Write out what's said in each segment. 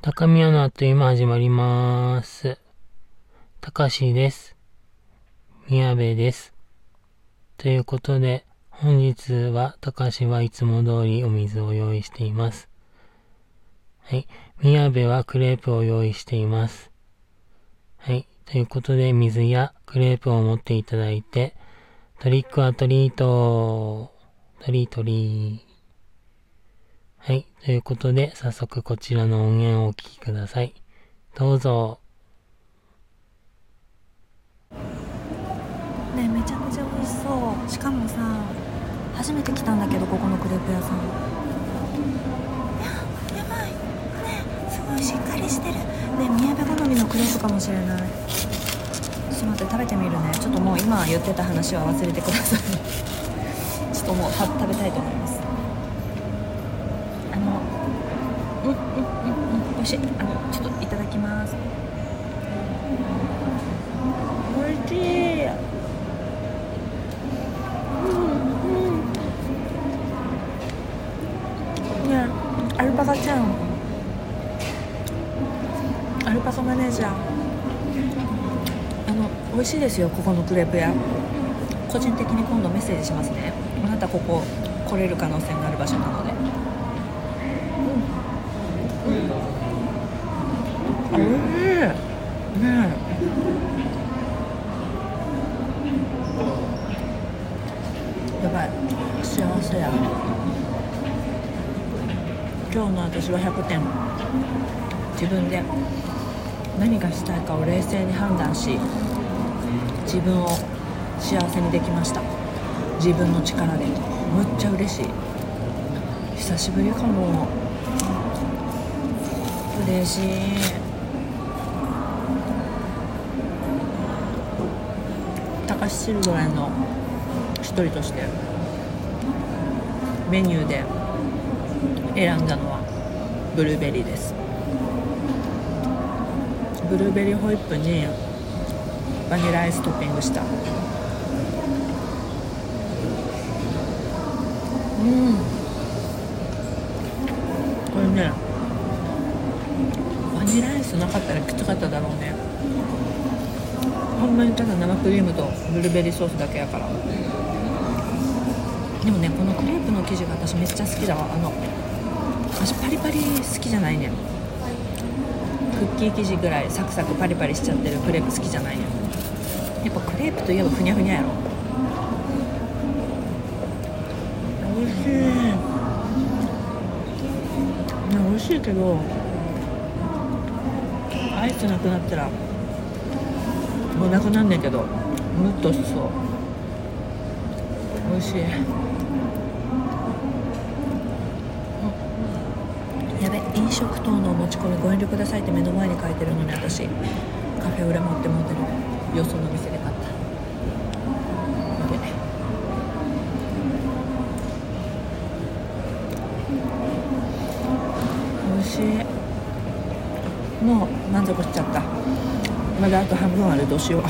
高宮のあっという間始まります。たかしです。宮部です。ということで、本日は、たかしはいつも通りお水を用意しています。はい。宮部はクレープを用意しています。はい。ということで、水やクレープを持っていただいて、トリックアトリート、トリートリー。はい。ということで、早速こちらの音源をお聞きください。どうぞ。ねえめちゃめちゃ美味しそう。しかもさ初めて来たんだけどここのクレープ屋さん。ややばい。ねえすごいしっかりしてる。ねえ宮部好みのクレープかもしれない。ちょっと待って食べてみるね。ちょっともう今言ってた話は忘れてください。ちょっともうた食べたいと思いますあのうんうんうん美味しいあのちょっといただきます。美味しい。うんうん。ねアルパカちゃん。アルパカマネージャー。あの美味しいですよここのクレープ屋。個人的に今度メッセージしますね。あなたここ来れる可能性がある場所なのでうん、うん、おいしい。ねえ。やばい。幸せや。今日の私は100点。自分で。何がしたいかを冷静に判断し自分を幸せにできました。自分の力で。むっちゃ嬉しい。久しぶりかも。嬉しい。高橋チルドレンの一人としてメニューで選んだのはブルーベリーですブルーベリーホイップにバニラアイストッピングしたうんこれねバニラアイスなかったらきつかっただろうねほんまにただ生クリームとブルーベリーソースだけやから。でもねこのクレープの生地が私めっちゃ好きだわ。あの私パリパリ好きじゃないねん。クッキー生地ぐらいサクサクパリパリしちゃってるクレープ好きじゃないねん。やっぱクレープといえばふにゃふにゃやろ。美味しい。ね美味しいけどアイスなくなったらもうなくなんねんけど。ムッとしそう。美味しい。やべ飲食等の持ち込みご遠慮くださいって目の前に書いてるのに私。カフェオレ持って持ってる。よその店で買った。美味しい。もう満足しちゃった。まだあと半分あるどうしよう。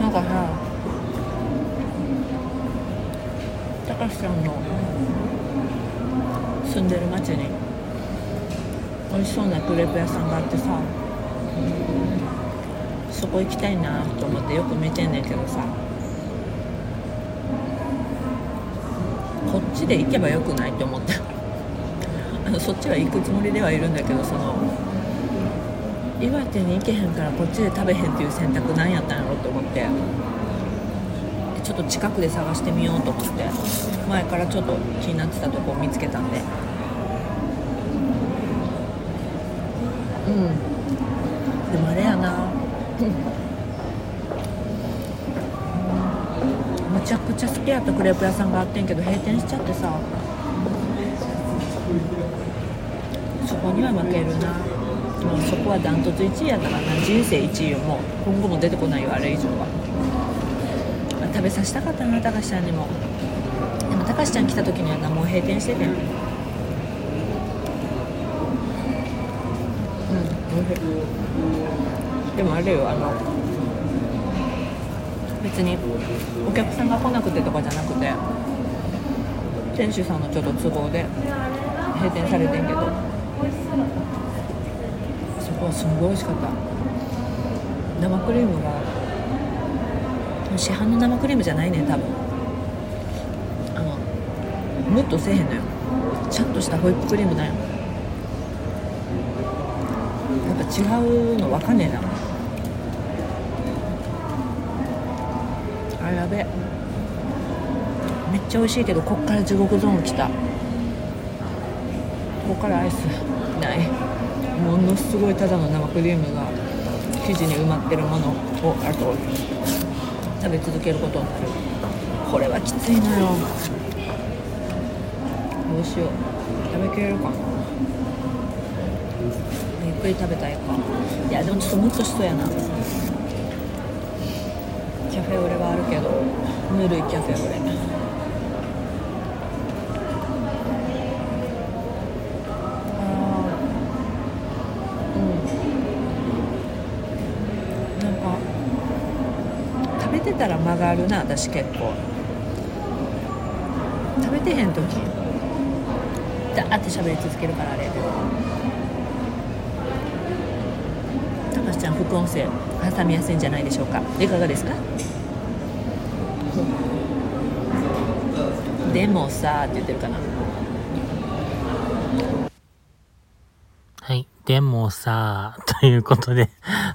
なんかさ高橋さんの住んでる町に美味しそうなクレープ屋さんがあってさそこ行きたいなと思ってよく見てんねんけどさこっちで行けばよくないって思ってあ のそっちは行くつもりではいるんだけどその岩手に行けへんからこっちで食べへんっていう選択なんやったんやろと思って。ちょっと近くで探してみようと思って。前からちょっと気になってたとこを見つけたんで。うん。でもあれやな。むちゃくちゃ好きやったクレープ屋さんがあってんけど閉店しちゃってさ。には負けるな。もうそこはダントツ1位やからな。人生1位よもう今後も出てこないよあれ以上は。まあ食べさせたかったな高橋ちゃんにも。でも高橋ちゃん来た時にはなもう閉店しててんうん。おいしいでもあれよあの別にお客さんが来なくてとかじゃなくて店主さんのちょっと都合で閉店されてんけど。そこはすごい美味しかった。生クリームが市販の生クリームじゃないね多分。あのムッとせえへんのよ。ちゃんとしたホイップクリームなんよ。やっぱ違うの分かんねえな。あやべ。めっちゃ美味しいけどこっから地獄ゾーン来た。ここからアイスない。ものすごいただの生クリームが生地に埋まってるものをあと食べ続けることになる。これはきついのよ。どうしよう。食べきれるかな。ゆっくり食べたいか。いやでもちょっとムッとしそうやな。キャフェオレはあるけど。ぬるいキャフェオレあーうんなんか食べてたら間がるな私結構。食べてへん時。ダーって喋り続けるからあれ。やけど高橋ちゃん副音声挟みやすいんじゃないでしょうか。いかがですか？でもさって言ってるかな。はい。でもさ、ということで、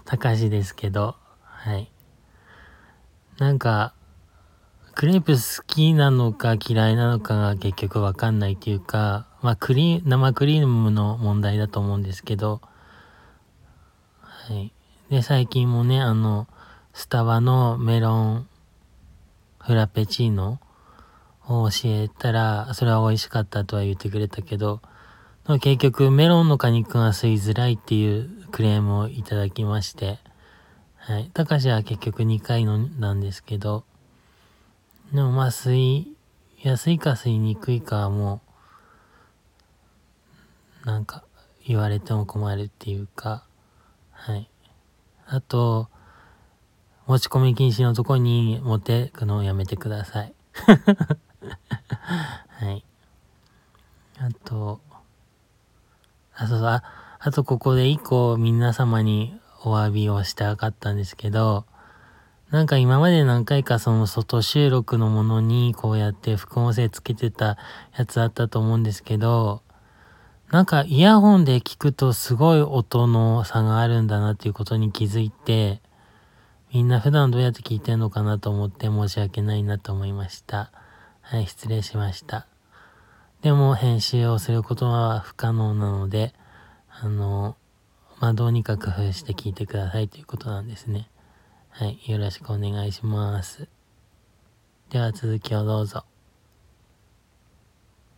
高橋ですけど、はい。なんか、クレープ好きなのか嫌いなのかが結局わかんないっていうか、まあ、クリー、生クリームの問題だと思うんですけど、はい。で、最近もね、あの、スタバのメロンフラペチーノを教えたら、それは美味しかったとは言ってくれたけど、結局メロンの果肉が吸いづらいっていうクレームをいただきまして、はい。高橋は結局2回飲んだんですけど、でもまあ吸い、安いか吸いにくいかはもう、なんか言われても困るっていうか、はい。あと、持ち込み禁止のとこに持ってくのをやめてください。はい。あと、あ、そうそう、あ、あとここで一個皆様にお詫びをしたかったんですけど、なんか今まで何回かその外収録のものにこうやって副音声つけてたやつあったと思うんですけど、なんかイヤホンで聞くとすごい音の差があるんだなっていうことに気づいて、みんな普段どうやって聞いてんのかなと思って申し訳ないなと思いました。はい、失礼しました。でも編集をすることは不可能なので、あの、まあ、どうにか工夫して聞いてくださいということなんですね。はい、よろしくお願いします。では続きをどうぞ。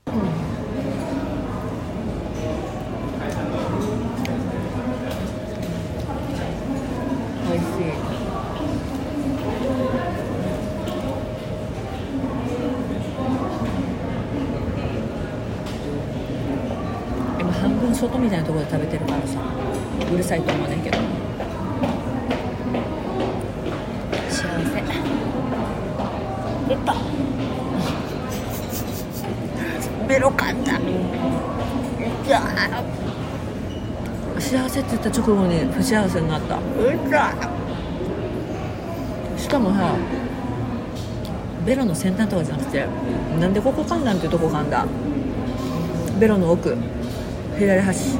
美味しい半分外みたいなところで食べさいと思うねんけど。幸せ。出た。ベロかんだいや幸せって言った直後に不幸せになった。しかもさベロの先端とかじゃなくてなんでここ噛んだんっていうとこ噛んだ。ベロの奥。左端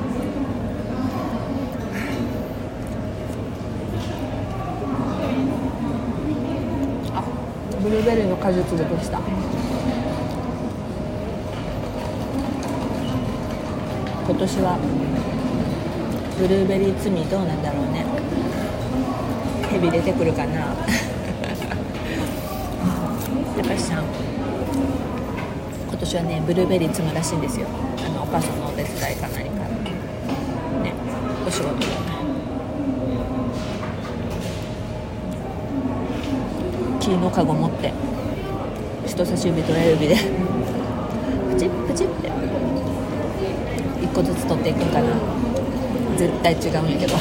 あブルーベリーの果実出てきた。今年はブルーベリーツミーどうなんだろうね。ヘビ出てくるかな。高橋さん。今年はねブルーベリー摘むらしいんですよ。あのお母さんのお手伝いか何か。ね。お仕事。でのカゴ持って。人差し指と親指で。プチプチって。1個ずつ取っていくかな。絶対違うんやけど。や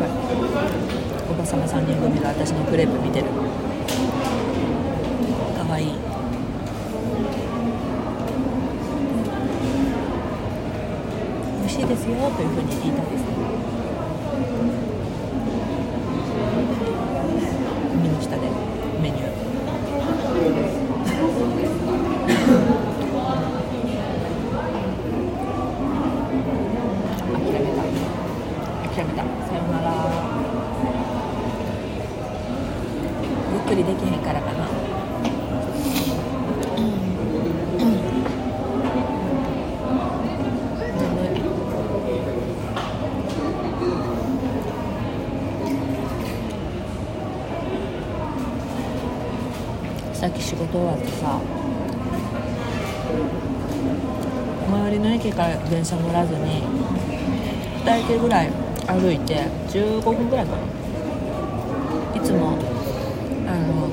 ばい。おばさま3人組が私のクレープ見てる。かわいい。美味しいですよというふうに言いたいです。ね電車乗らずに2駅ぐらい歩いて15分ぐらいかな。いつもあの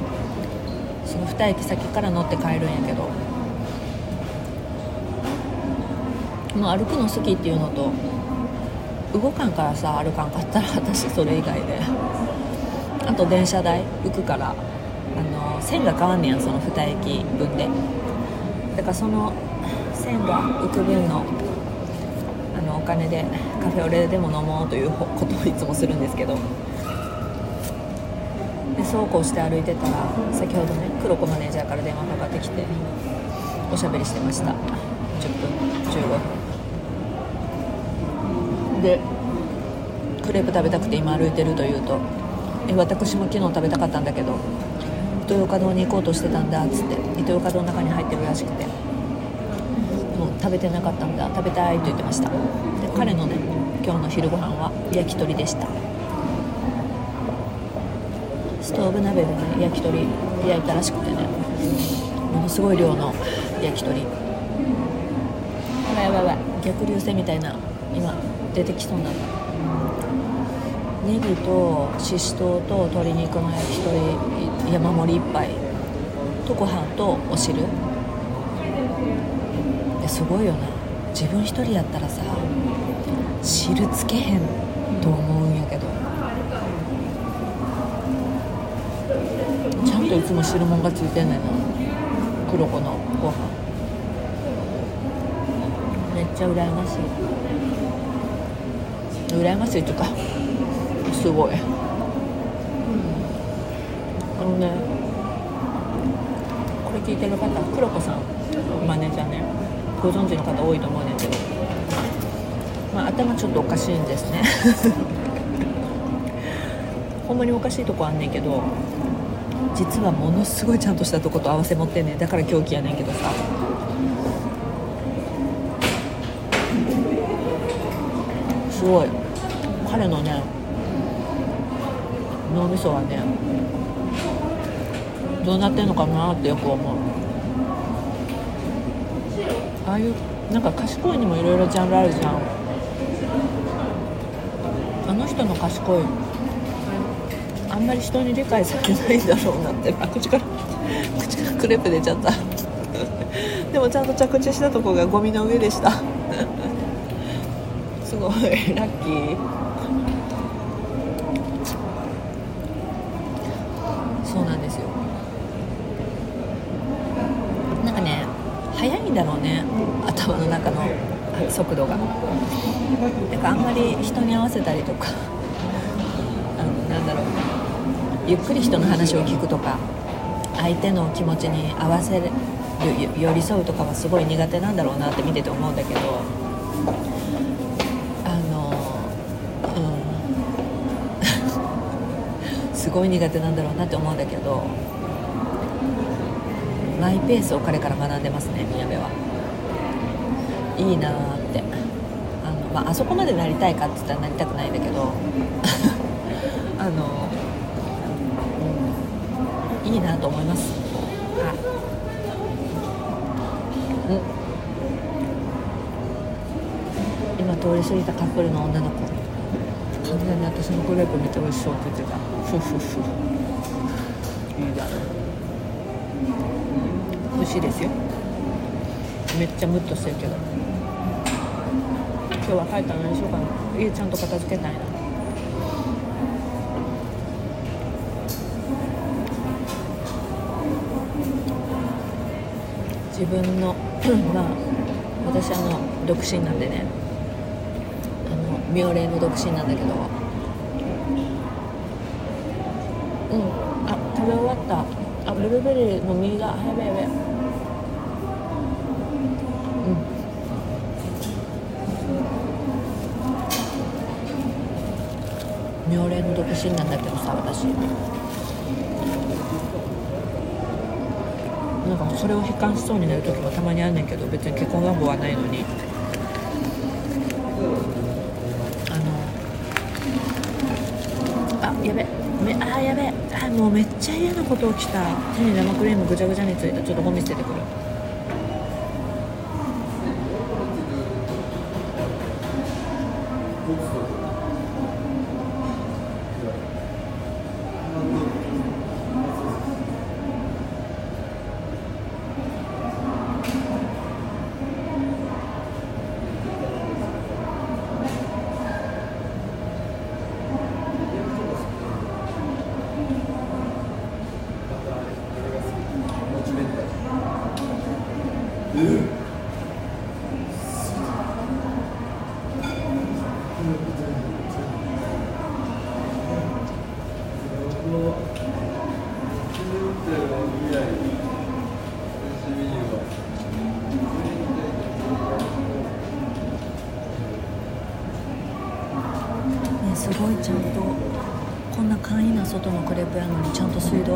その2駅先から乗って帰るんやけど。もう歩くの好きっていうのと動かんからさ歩かんかったら 私それ以外で。あと電車代浮くから。あの線が変わんねやんその2駅分で。だからその線が浮く分の金でカフェオレでも飲もうということをいつもするんですけど。でそうこうして歩いてたら先ほどね黒子マネージャーから電話かかってきておしゃべりしてました。10分15分。でクレープ食べたくて今歩いてるというと「え私も昨日食べたかったんだけどイトーヨーカドーに行こうとしてたんだ」っつってイトーヨーカドーの中に入ってるらしくて。もう食べてなかったんだ食べたいと言ってました。で彼のね今日の昼ご飯は焼き鳥でした。ストーブ鍋でね焼き鳥焼いたらしくてねものすごい量の焼き鳥。やばいやばいやばい。逆流性みたいな今出てきそうな。ネギとししとうと鶏肉の焼き鳥山盛り1杯とご飯とお汁すごいよな自分一人やったらさ汁つけへんと思うんやけど。ちゃんといつも汁物がついてんねんな。黒子のご飯。めっちゃ羨ましい。羨ましいってかすごい。あのねこれ聞いてる方黒子さんマネージャーね。ご存知の方多いと思うねんけど。まあ頭ちょっとおかしいんですね。ほんまにおかしいとこあんねんけど実はものすごいちゃんとしたとこと合わせ持ってんねん。だから狂気やねんけどさ。すごい。彼のね脳みそはねどうなってんのかなってよく思う。ああいうなんか賢いにもいろいろジャンルあるじゃん。あの人の賢い。あんまり人に理解されないんだろうなってあ口から 口からクレープ出ちゃった。でもちゃんと着地したとこがゴミの上でした。すごいラッキーそうなんですよなんかね速いんだろうね頭の中の速度が。なんかあんまり人に合わせたりとかあのなんだろう。ゆっくり人の話を聞くとか相手の気持ちに合わせる寄り添うとかはすごい苦手なんだろうなって見てて思うんだけどあのうん。すごい苦手なんだろうなって思うんだけどマイペースを彼から学んでますね宮部は。いいなーって。あの、まあ、あそこまでなりたいかって言ったらなりたくないんだけど。あの、うん、いいなと思います。はい。うん。今通り過ぎたカップルの女の子。完全に私のクレープ見て美味しそうって言ってた。ふふふいいだろ美味しいですよ。めっちゃムッとしてるけど。今日は帰ったら何しようかな。家ちゃんと片付けたいな。自分の まあ私あの独身なんでね。あの妙齢の独身なんだけど。うん。あ食べ終わった。あブルーベリーの実が。やべやべ。妙齢の独身なんだけどさ私なんかそれを悲観しそうになる時もたまにあんねんけど別に結婚願望はないのにあのあやべめあやべあもうめっちゃ嫌なこと起きた手に生クリームぐちゃぐちゃについたちょっとゴミ捨ててくる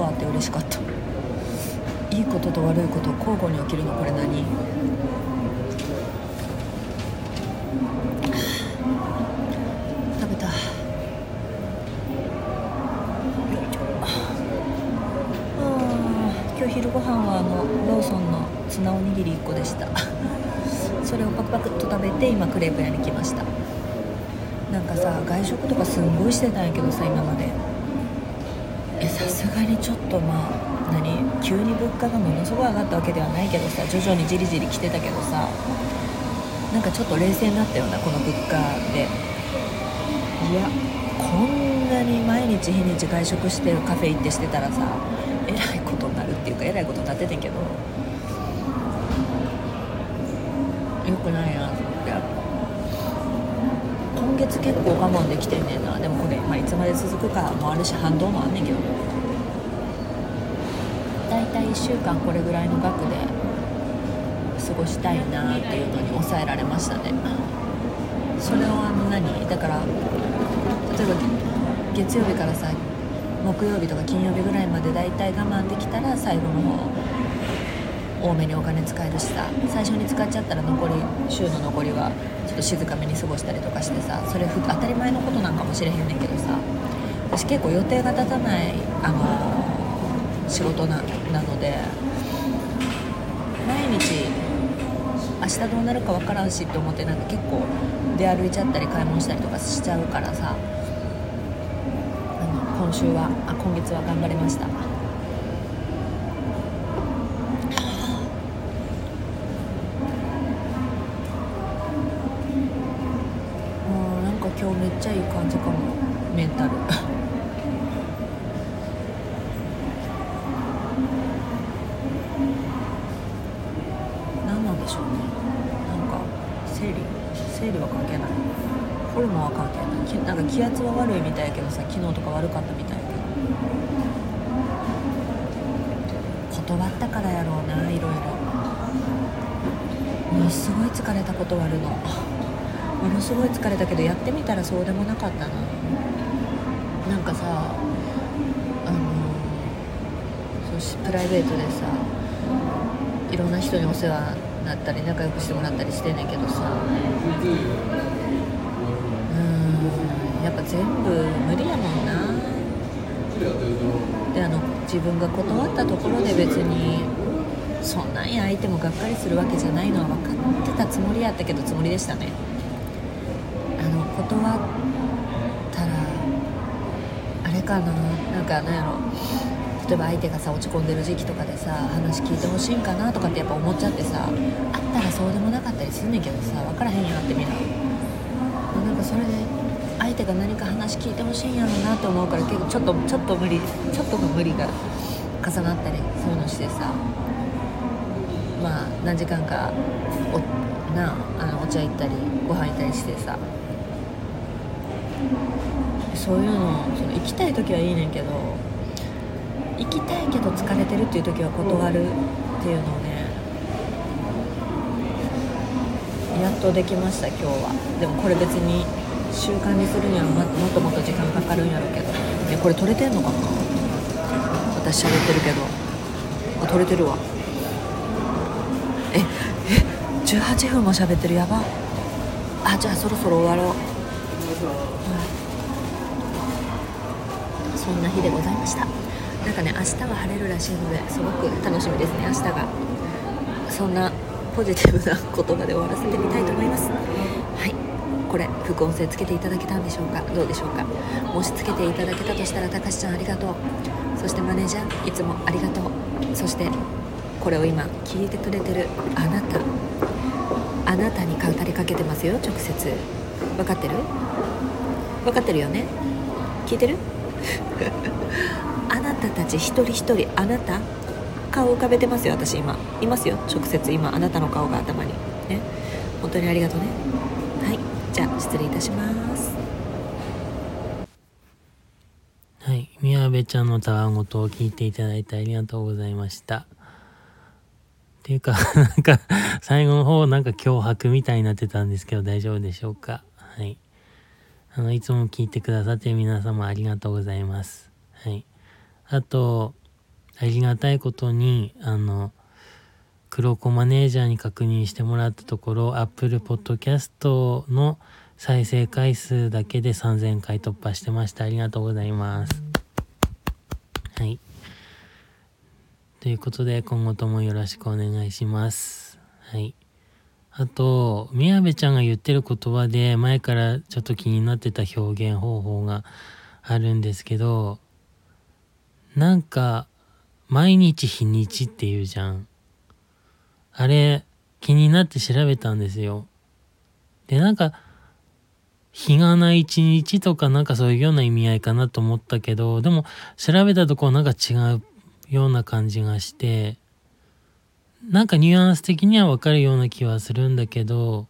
あって嬉しかったいいことと悪いこと交互に起きるのこれ何食べたよいしょあ今日昼ご飯はあのローソンのツナおにぎり1個でしたそれをパクパクっと食べて今クレープ屋に来ましたなんかさ外食とかすんごいしてたんやけどさ今までえさすがにちょっとまあ何？急に物価がものすごい上がったわけではないけどさ徐々にじりじり来てたけどさなんかちょっと冷静になったようなこの物価で。いやこんなに毎日日にち外食してるカフェ行ってしてたらさえらいことになるっていうかえらいことになっててんけどよくないなって。今月結構我慢できてんねんな。でもこれ、まあ、いつまで続くかもあるし反動もあんねんけど。大体1週間これぐらいの額で過ごしたいなっていうのに抑えられましたね。それをあの何？だから例えば月曜日からさ木曜日とか金曜日ぐらいまで大体我慢できたら最後の方多めにお金使えるしさ最初に使っちゃったら残り週の残りはと静かめに過ごしたりとかしてさそれ当たり前のことなんかもしれへんねんけどさ私結構予定が立たない、あの仕事ななので毎日明日どうなるか分からんしって思ってなんか結構出歩いちゃったり買い物したりとかしちゃうからさあの今週はあ今月は頑張りましたもうなんか今日めっちゃいい感じかも。メンタル。何なんでしょうね。なんか生理生理は関係ない。ホルモンは関係ない。なんか気圧は悪いみたいやけどさ昨日とか悪かったみたいやけど。断ったからやろうないろいろ。ものすごい疲れた断るの。ものすごい疲れたけどやってみたらそうでもなかったな。なんかさあのそうしプライベートでさいろんな人にお世話になったり仲良くしてもらったりしてんねんけどさ。うんやっぱ全部無理やもんな。であの自分が断ったところで別にそんなんや相手もがっかりするわけじゃないのは分かってたつもりやったけどつもりでしたね。断ったらあれかななんかなんやろ。例えば相手がさ落ち込んでる時期とかでさ話聞いてほしいんかなとかってやっぱ思っちゃってさあったらそうでもなかったりすんねんけどさ分からへんようになってみんな。なんかそれで相手が何か話聞いてほしいんやろうなって思うから結構ちょっとちょっと無理ちょっとの無理が重なったりそういうのしてさまあ何時間かおなあのお茶行ったりご飯行ったりしてさそういうのその行きたい時はいいねんけど行きたいけど疲れてるっていう時は断るっていうのをねやっとできました今日は。でもこれ別に習慣にするにはもっともっと時間かかるんやろうけど。えこれ撮れてんのかな？私喋ってるけど。あ撮れてるわ。ええ18分も喋ってる？やば。あじゃあそろそろ終わろう、そんな日でございました。なんかね明日は晴れるらしいのですごく楽しみですね。明日が。そんなポジティブな言葉で終わらせてみたいと思います。はい。これ副音声つけていただけたんでしょうか？どうでしょうか？もしつけていただけたとしたらたかしちゃんありがとう。そしてマネージャーいつもありがとう。そしてこれを今聞いてくれてるあなた。あなたに語りかけてますよ直接。分かってる？分かってるよね？聞いてる？あなたたち一人一人あなた顔浮かべてますよ私今。いますよ直接。今あなたの顔が頭に。ね。本当にありがとうね。はい。じゃあ失礼いたします。はい。宮部ちゃんのたわごとを聞いていただいてありがとうございました。っていうか、なんか、最後の方、なんか脅迫みたいになってたんですけど、大丈夫でしょうか？はい。あの、いつも聞いてくださって皆様ありがとうございます。はい。あと、ありがたいことに、あの、黒子マネージャーに確認してもらったところ、Apple Podcast の再生回数だけで3000回突破してました。ありがとうございます。はい。ということで、今後ともよろしくお願いします。はい。あと、宮部ちゃんが言ってる言葉で、前からちょっと気になってた表現方法があるんですけど、なんか、毎日日にちって言うじゃん。あれ、気になって調べたんですよ。で、なんか、日がない一日とかなんかそういうような意味合いかなと思ったけど、でも調べたところなんか違うような感じがして、なんかニュアンス的にはわかるような気はするんだけど、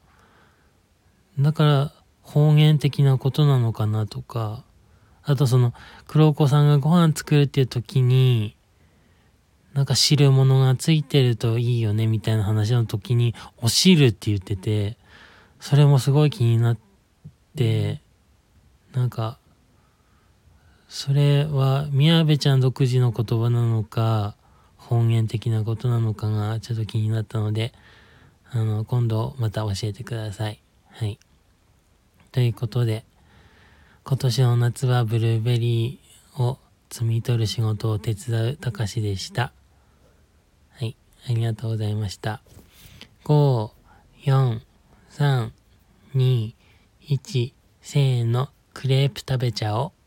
だから方言的なことなのかなとか、あとその黒子さんがご飯作るっていう時に、なんか汁物がついてるといいよねみたいな話の時に、お汁って言ってて、それもすごい気になって、なんか、それは宮部ちゃん独自の言葉なのか、方言的なことなのかがちょっと気になったので、あの、今度また教えてください。はい。ということで、今年の夏はブルーベリーを摘み取る仕事を手伝うたかしでした。はい。ありがとうございました。5、4、3、2、1、せーの、クレープ食べちゃおう。